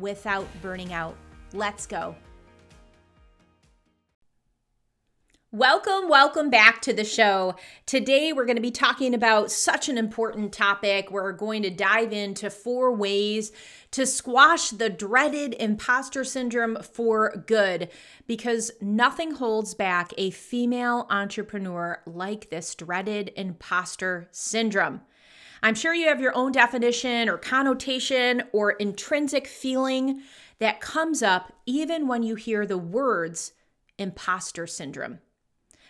without burning out. Let's go. Welcome, welcome back to the show. Today, we're going to be talking about such an important topic. We're going to dive into four ways to squash the dreaded imposter syndrome for good because nothing holds back a female entrepreneur like this dreaded imposter syndrome. I'm sure you have your own definition or connotation or intrinsic feeling that comes up even when you hear the words imposter syndrome.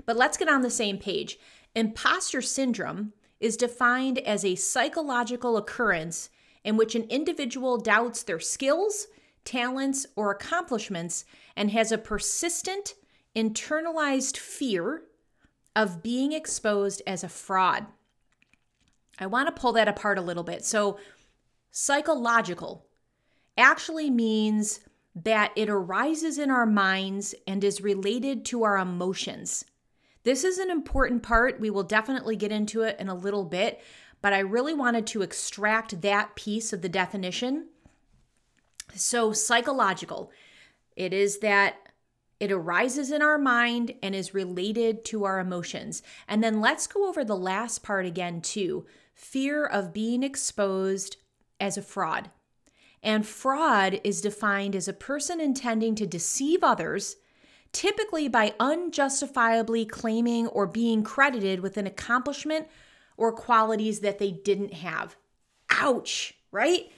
But let's get on the same page. Imposter syndrome is defined as a psychological occurrence in which an individual doubts their skills, talents, or accomplishments and has a persistent, internalized fear of being exposed as a fraud. I want to pull that apart a little bit. So, psychological actually means that it arises in our minds and is related to our emotions. This is an important part. We will definitely get into it in a little bit, but I really wanted to extract that piece of the definition. So, psychological, it is that it arises in our mind and is related to our emotions. And then let's go over the last part again, too fear of being exposed as a fraud. And fraud is defined as a person intending to deceive others, typically by unjustifiably claiming or being credited with an accomplishment or qualities that they didn't have. Ouch, right?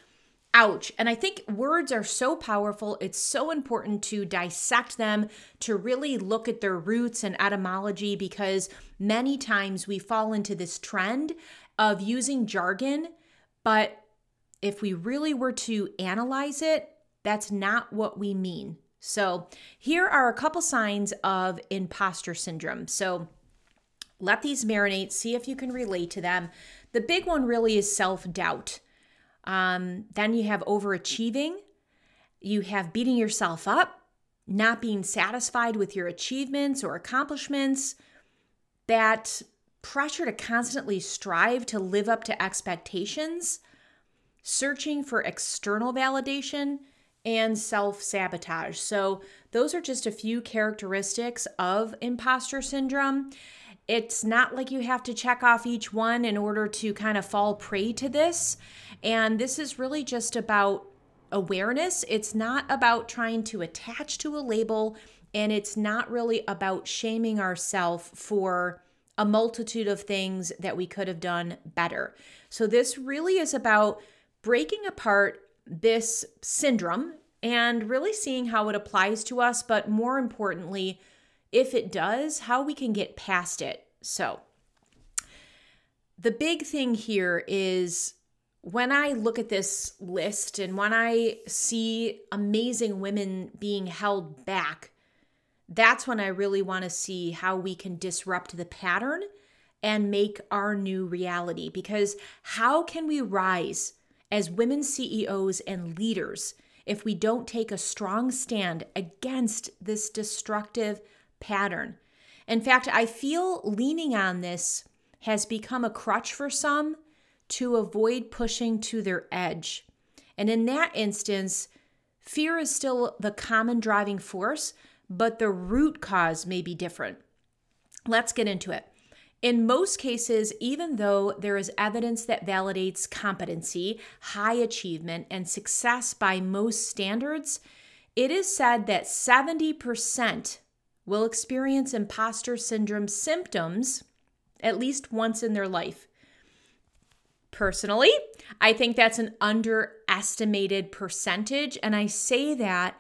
Ouch. And I think words are so powerful. It's so important to dissect them, to really look at their roots and etymology, because many times we fall into this trend of using jargon, but if we really were to analyze it, that's not what we mean. So, here are a couple signs of imposter syndrome. So, let these marinate, see if you can relate to them. The big one really is self doubt. Um, then you have overachieving, you have beating yourself up, not being satisfied with your achievements or accomplishments, that pressure to constantly strive to live up to expectations, searching for external validation, and self sabotage. So, those are just a few characteristics of imposter syndrome. It's not like you have to check off each one in order to kind of fall prey to this. And this is really just about awareness. It's not about trying to attach to a label, and it's not really about shaming ourselves for a multitude of things that we could have done better. So, this really is about breaking apart this syndrome and really seeing how it applies to us, but more importantly, if it does, how we can get past it. So, the big thing here is when I look at this list and when I see amazing women being held back that's when I really want to see how we can disrupt the pattern and make our new reality. Because how can we rise as women CEOs and leaders if we don't take a strong stand against this destructive pattern? In fact, I feel leaning on this has become a crutch for some to avoid pushing to their edge. And in that instance, fear is still the common driving force, but the root cause may be different. Let's get into it. In most cases, even though there is evidence that validates competency, high achievement, and success by most standards, it is said that 70% will experience imposter syndrome symptoms at least once in their life. Personally, I think that's an underestimated percentage, and I say that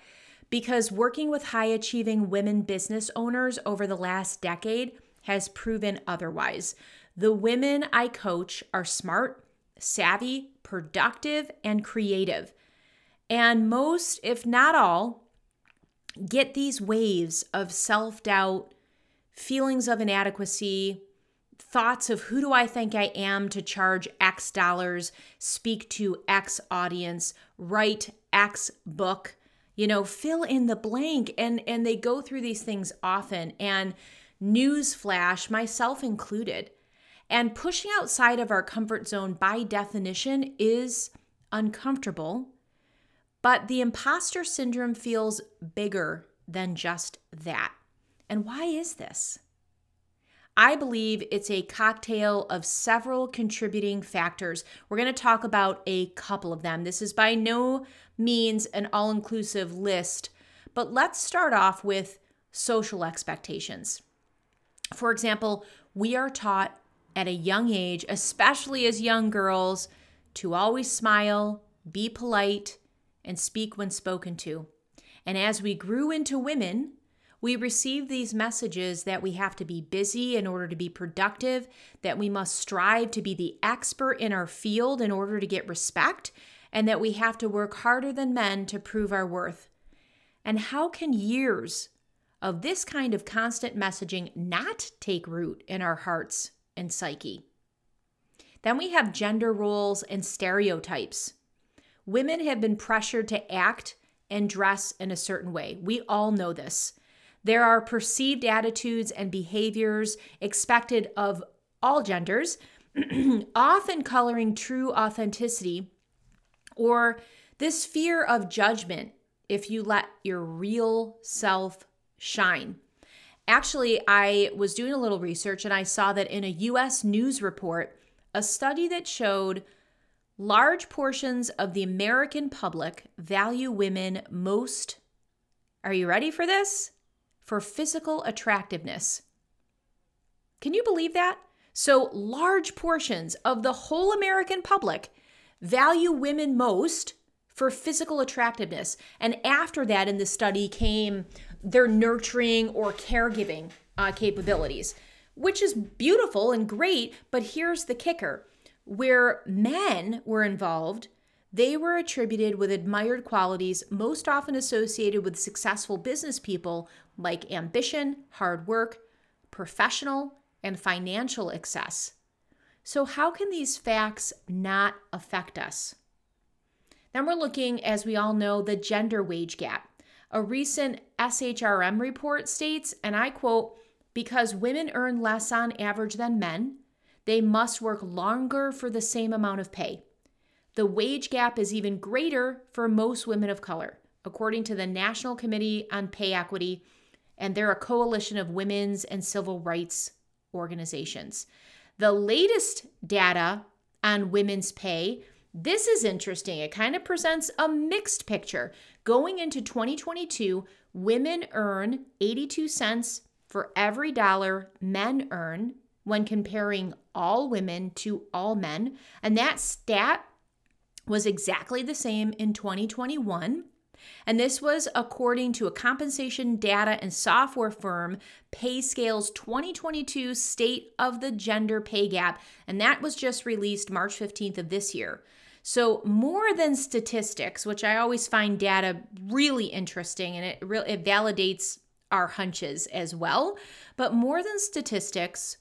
because working with high achieving women business owners over the last decade has proven otherwise. The women I coach are smart, savvy, productive, and creative. And most, if not all, get these waves of self doubt, feelings of inadequacy, thoughts of who do I think I am to charge X dollars, speak to X audience, write X book, you know, fill in the blank. And, and they go through these things often. And newsflash, myself included. And pushing outside of our comfort zone by definition is uncomfortable. But the imposter syndrome feels bigger than just that. And why is this? I believe it's a cocktail of several contributing factors. We're going to talk about a couple of them. This is by no means an all inclusive list, but let's start off with social expectations. For example, we are taught at a young age, especially as young girls, to always smile, be polite, and speak when spoken to. And as we grew into women, we receive these messages that we have to be busy in order to be productive, that we must strive to be the expert in our field in order to get respect, and that we have to work harder than men to prove our worth. And how can years of this kind of constant messaging not take root in our hearts and psyche? Then we have gender roles and stereotypes. Women have been pressured to act and dress in a certain way. We all know this. There are perceived attitudes and behaviors expected of all genders, often coloring true authenticity or this fear of judgment if you let your real self shine. Actually, I was doing a little research and I saw that in a US news report, a study that showed large portions of the American public value women most. Are you ready for this? for physical attractiveness. Can you believe that? So, large portions of the whole American public value women most for physical attractiveness. And after that, in the study, came their nurturing or caregiving uh, capabilities, which is beautiful and great. But here's the kicker where men were involved, they were attributed with admired qualities most often associated with successful business people like ambition, hard work, professional, and financial excess. So, how can these facts not affect us? Then we're looking, as we all know, the gender wage gap. A recent SHRM report states, and I quote, because women earn less on average than men, they must work longer for the same amount of pay. The wage gap is even greater for most women of color, according to the National Committee on Pay Equity, and they're a coalition of women's and civil rights organizations. The latest data on women's pay, this is interesting. It kind of presents a mixed picture. Going into 2022, women earn 82 cents for every dollar men earn when comparing all women to all men. And that stat was exactly the same in 2021. And this was according to a compensation data and software firm, PayScale's 2022 State of the Gender Pay Gap. And that was just released March 15th of this year. So, more than statistics, which I always find data really interesting and it, re- it validates our hunches as well, but more than statistics,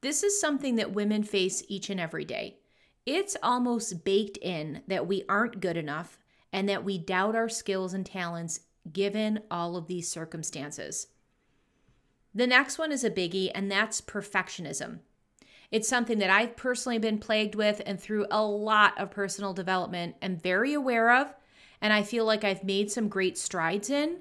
this is something that women face each and every day. It's almost baked in that we aren't good enough and that we doubt our skills and talents given all of these circumstances. The next one is a biggie, and that's perfectionism. It's something that I've personally been plagued with and through a lot of personal development am very aware of, and I feel like I've made some great strides in,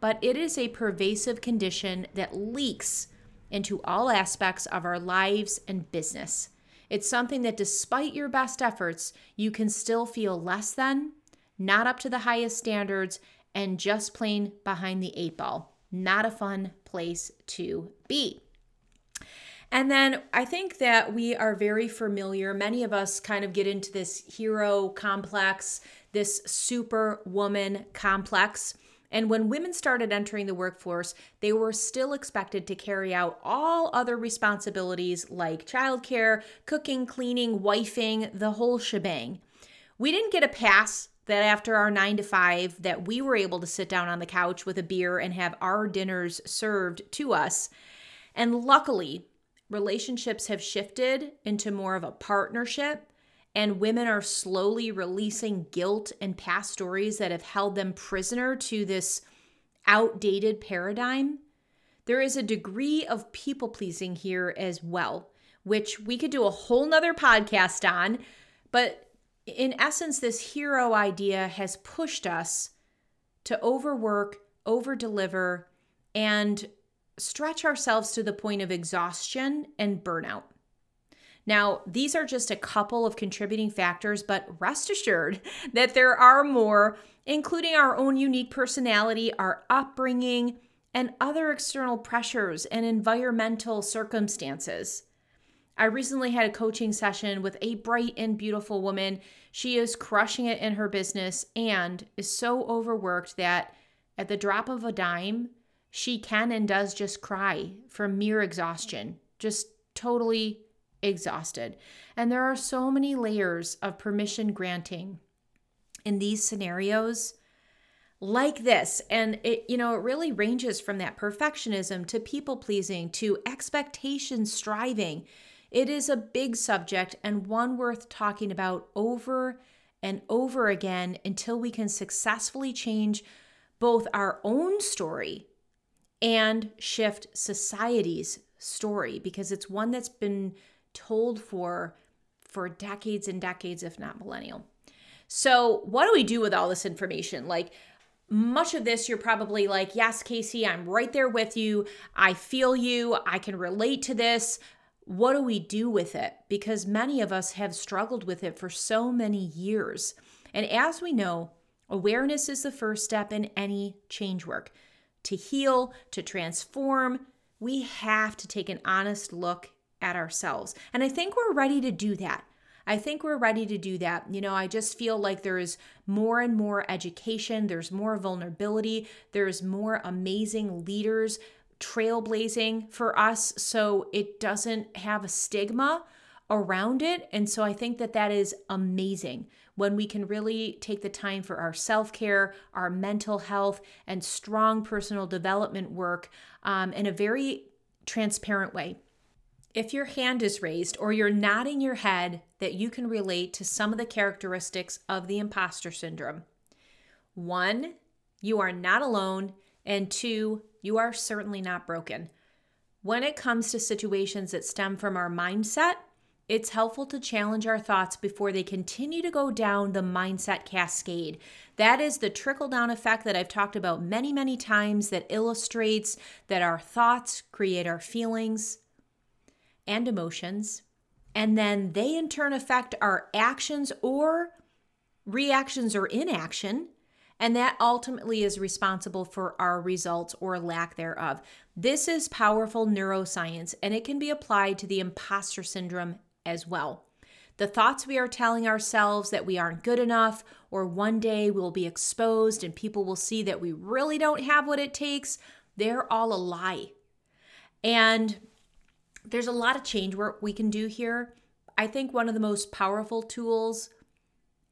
but it is a pervasive condition that leaks into all aspects of our lives and business. It's something that, despite your best efforts, you can still feel less than, not up to the highest standards, and just plain behind the eight ball. Not a fun place to be. And then I think that we are very familiar. Many of us kind of get into this hero complex, this superwoman complex. And when women started entering the workforce, they were still expected to carry out all other responsibilities like childcare, cooking, cleaning, wifing, the whole shebang. We didn't get a pass that after our 9 to 5 that we were able to sit down on the couch with a beer and have our dinners served to us. And luckily, relationships have shifted into more of a partnership and women are slowly releasing guilt and past stories that have held them prisoner to this outdated paradigm. There is a degree of people pleasing here as well, which we could do a whole nother podcast on. But in essence, this hero idea has pushed us to overwork, over deliver, and stretch ourselves to the point of exhaustion and burnout. Now, these are just a couple of contributing factors, but rest assured that there are more, including our own unique personality, our upbringing, and other external pressures and environmental circumstances. I recently had a coaching session with a bright and beautiful woman. She is crushing it in her business and is so overworked that at the drop of a dime, she can and does just cry from mere exhaustion, just totally exhausted. And there are so many layers of permission granting in these scenarios like this and it you know it really ranges from that perfectionism to people pleasing to expectation striving it is a big subject and one worth talking about over and over again until we can successfully change both our own story and shift society's story because it's one that's been told for for decades and decades if not millennial. So, what do we do with all this information? Like much of this, you're probably like, Yes, Casey, I'm right there with you. I feel you. I can relate to this. What do we do with it? Because many of us have struggled with it for so many years. And as we know, awareness is the first step in any change work. To heal, to transform, we have to take an honest look at ourselves. And I think we're ready to do that. I think we're ready to do that. You know, I just feel like there's more and more education, there's more vulnerability, there's more amazing leaders trailblazing for us so it doesn't have a stigma around it. And so I think that that is amazing when we can really take the time for our self care, our mental health, and strong personal development work um, in a very transparent way. If your hand is raised or you're nodding your head that you can relate to some of the characteristics of the imposter syndrome, one, you are not alone, and two, you are certainly not broken. When it comes to situations that stem from our mindset, it's helpful to challenge our thoughts before they continue to go down the mindset cascade. That is the trickle down effect that I've talked about many, many times that illustrates that our thoughts create our feelings, and emotions. And then they in turn affect our actions or reactions or inaction. And that ultimately is responsible for our results or lack thereof. This is powerful neuroscience and it can be applied to the imposter syndrome as well. The thoughts we are telling ourselves that we aren't good enough, or one day we'll be exposed and people will see that we really don't have what it takes, they're all a lie. And there's a lot of change work we can do here. I think one of the most powerful tools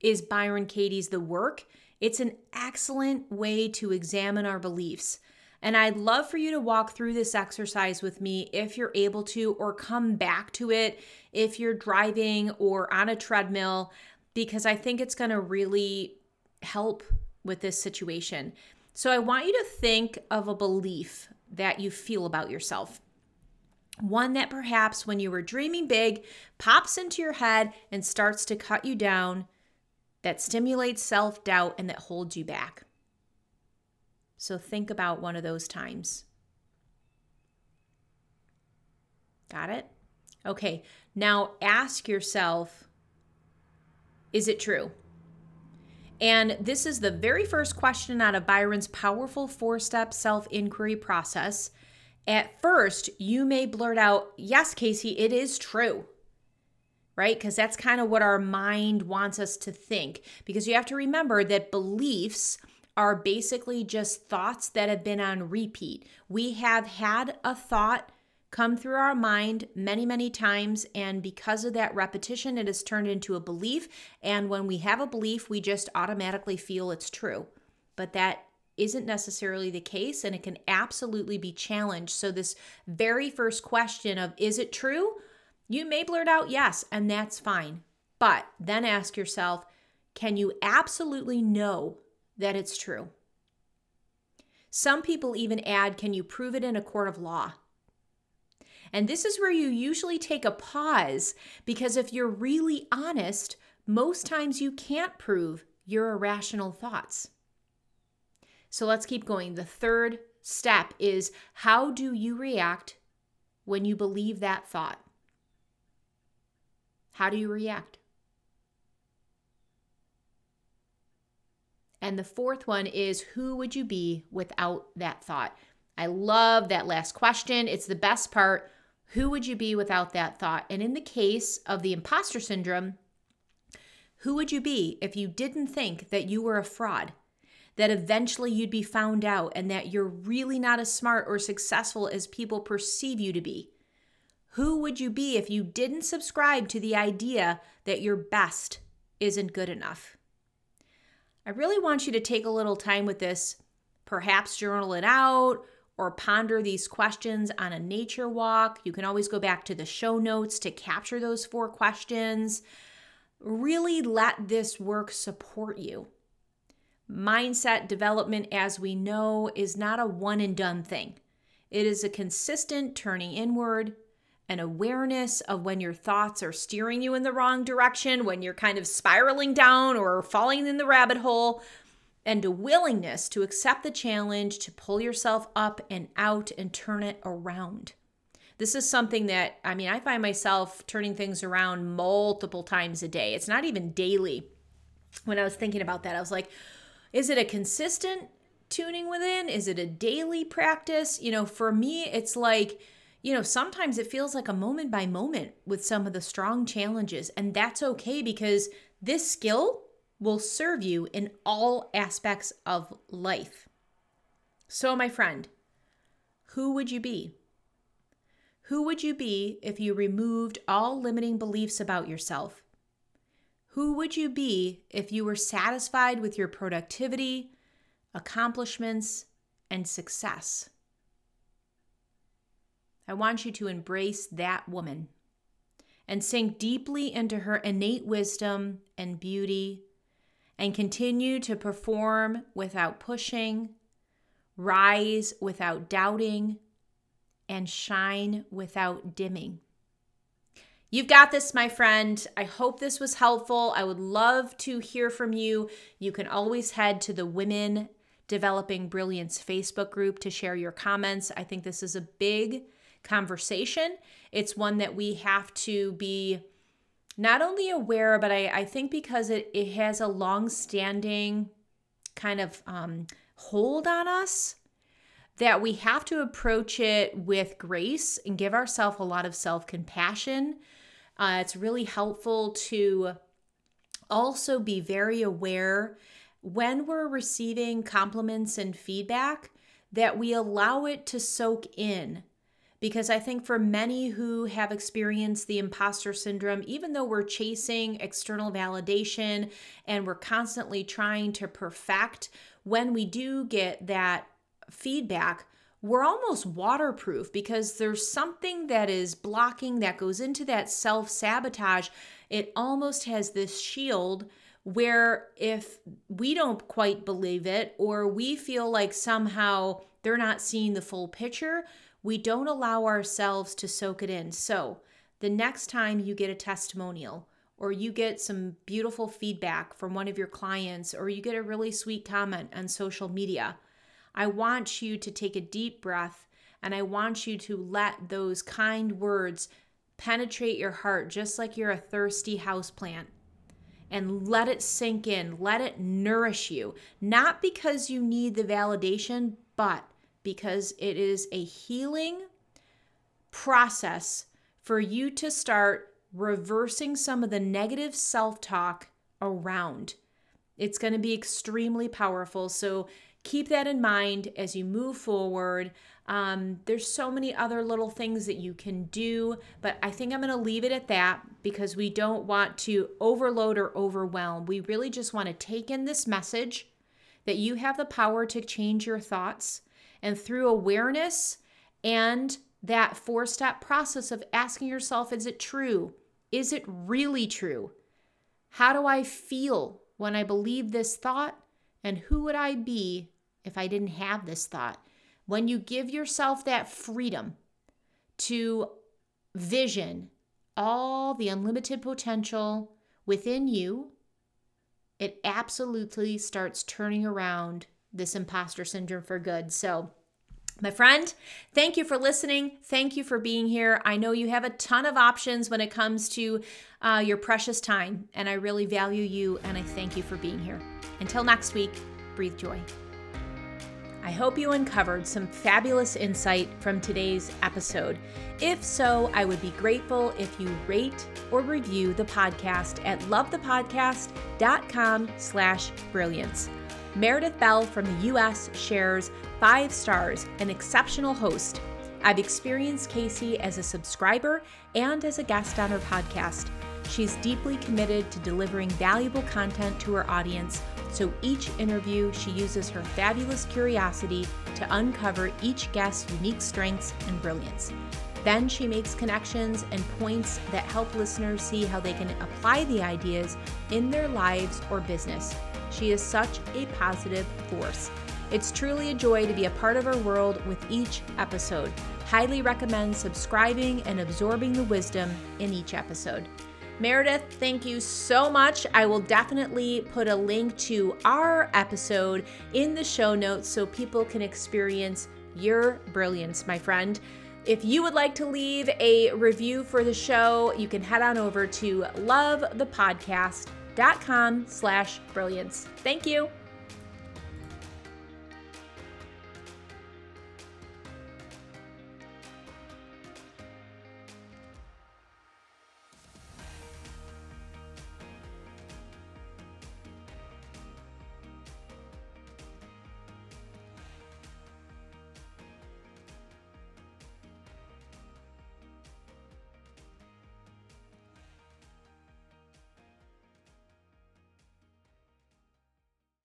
is Byron Katie's The Work. It's an excellent way to examine our beliefs. And I'd love for you to walk through this exercise with me if you're able to, or come back to it if you're driving or on a treadmill, because I think it's going to really help with this situation. So I want you to think of a belief that you feel about yourself. One that perhaps when you were dreaming big pops into your head and starts to cut you down, that stimulates self doubt and that holds you back. So think about one of those times. Got it? Okay, now ask yourself is it true? And this is the very first question out of Byron's powerful four step self inquiry process. At first, you may blurt out, Yes, Casey, it is true. Right? Because that's kind of what our mind wants us to think. Because you have to remember that beliefs are basically just thoughts that have been on repeat. We have had a thought come through our mind many, many times. And because of that repetition, it has turned into a belief. And when we have a belief, we just automatically feel it's true. But that isn't necessarily the case, and it can absolutely be challenged. So, this very first question of, is it true? You may blurt out yes, and that's fine. But then ask yourself, can you absolutely know that it's true? Some people even add, can you prove it in a court of law? And this is where you usually take a pause because if you're really honest, most times you can't prove your irrational thoughts. So let's keep going. The third step is how do you react when you believe that thought? How do you react? And the fourth one is who would you be without that thought? I love that last question. It's the best part. Who would you be without that thought? And in the case of the imposter syndrome, who would you be if you didn't think that you were a fraud? That eventually you'd be found out and that you're really not as smart or successful as people perceive you to be? Who would you be if you didn't subscribe to the idea that your best isn't good enough? I really want you to take a little time with this, perhaps journal it out or ponder these questions on a nature walk. You can always go back to the show notes to capture those four questions. Really let this work support you. Mindset development, as we know, is not a one and done thing. It is a consistent turning inward, an awareness of when your thoughts are steering you in the wrong direction, when you're kind of spiraling down or falling in the rabbit hole, and a willingness to accept the challenge to pull yourself up and out and turn it around. This is something that, I mean, I find myself turning things around multiple times a day. It's not even daily. When I was thinking about that, I was like, is it a consistent tuning within? Is it a daily practice? You know, for me, it's like, you know, sometimes it feels like a moment by moment with some of the strong challenges. And that's okay because this skill will serve you in all aspects of life. So, my friend, who would you be? Who would you be if you removed all limiting beliefs about yourself? Who would you be if you were satisfied with your productivity, accomplishments, and success? I want you to embrace that woman and sink deeply into her innate wisdom and beauty and continue to perform without pushing, rise without doubting, and shine without dimming. You've got this, my friend. I hope this was helpful. I would love to hear from you. You can always head to the Women Developing Brilliance Facebook group to share your comments. I think this is a big conversation. It's one that we have to be not only aware, but I, I think because it, it has a long standing kind of um, hold on us, that we have to approach it with grace and give ourselves a lot of self compassion. Uh, it's really helpful to also be very aware when we're receiving compliments and feedback that we allow it to soak in because I think for many who have experienced the imposter syndrome, even though we're chasing external validation and we're constantly trying to perfect, when we do get that feedback, we're almost waterproof because there's something that is blocking that goes into that self sabotage. It almost has this shield where if we don't quite believe it or we feel like somehow they're not seeing the full picture, we don't allow ourselves to soak it in. So, the next time you get a testimonial, or you get some beautiful feedback from one of your clients, or you get a really sweet comment on social media, I want you to take a deep breath and I want you to let those kind words penetrate your heart just like you're a thirsty houseplant. And let it sink in, let it nourish you. Not because you need the validation, but because it is a healing process for you to start reversing some of the negative self talk around. It's going to be extremely powerful. So keep that in mind as you move forward. Um, there's so many other little things that you can do, but I think I'm going to leave it at that because we don't want to overload or overwhelm. We really just want to take in this message that you have the power to change your thoughts. And through awareness and that four step process of asking yourself, is it true? Is it really true? How do I feel when I believe this thought? And who would I be if I didn't have this thought? When you give yourself that freedom to vision all the unlimited potential within you, it absolutely starts turning around this imposter syndrome for good. So, my friend, thank you for listening. Thank you for being here. I know you have a ton of options when it comes to uh, your precious time, and I really value you and I thank you for being here. Until next week, breathe joy. I hope you uncovered some fabulous insight from today's episode. If so, I would be grateful if you rate or review the podcast at lovethepodcast.com slash brilliance. Meredith Bell from the US shares five stars, an exceptional host. I've experienced Casey as a subscriber and as a guest on her podcast. She's deeply committed to delivering valuable content to her audience, so each interview she uses her fabulous curiosity to uncover each guest's unique strengths and brilliance. Then she makes connections and points that help listeners see how they can apply the ideas in their lives or business. She is such a positive force. It's truly a joy to be a part of her world with each episode. Highly recommend subscribing and absorbing the wisdom in each episode. Meredith, thank you so much. I will definitely put a link to our episode in the show notes so people can experience your brilliance, my friend. If you would like to leave a review for the show, you can head on over to lovethepodcast.com slash brilliance. Thank you.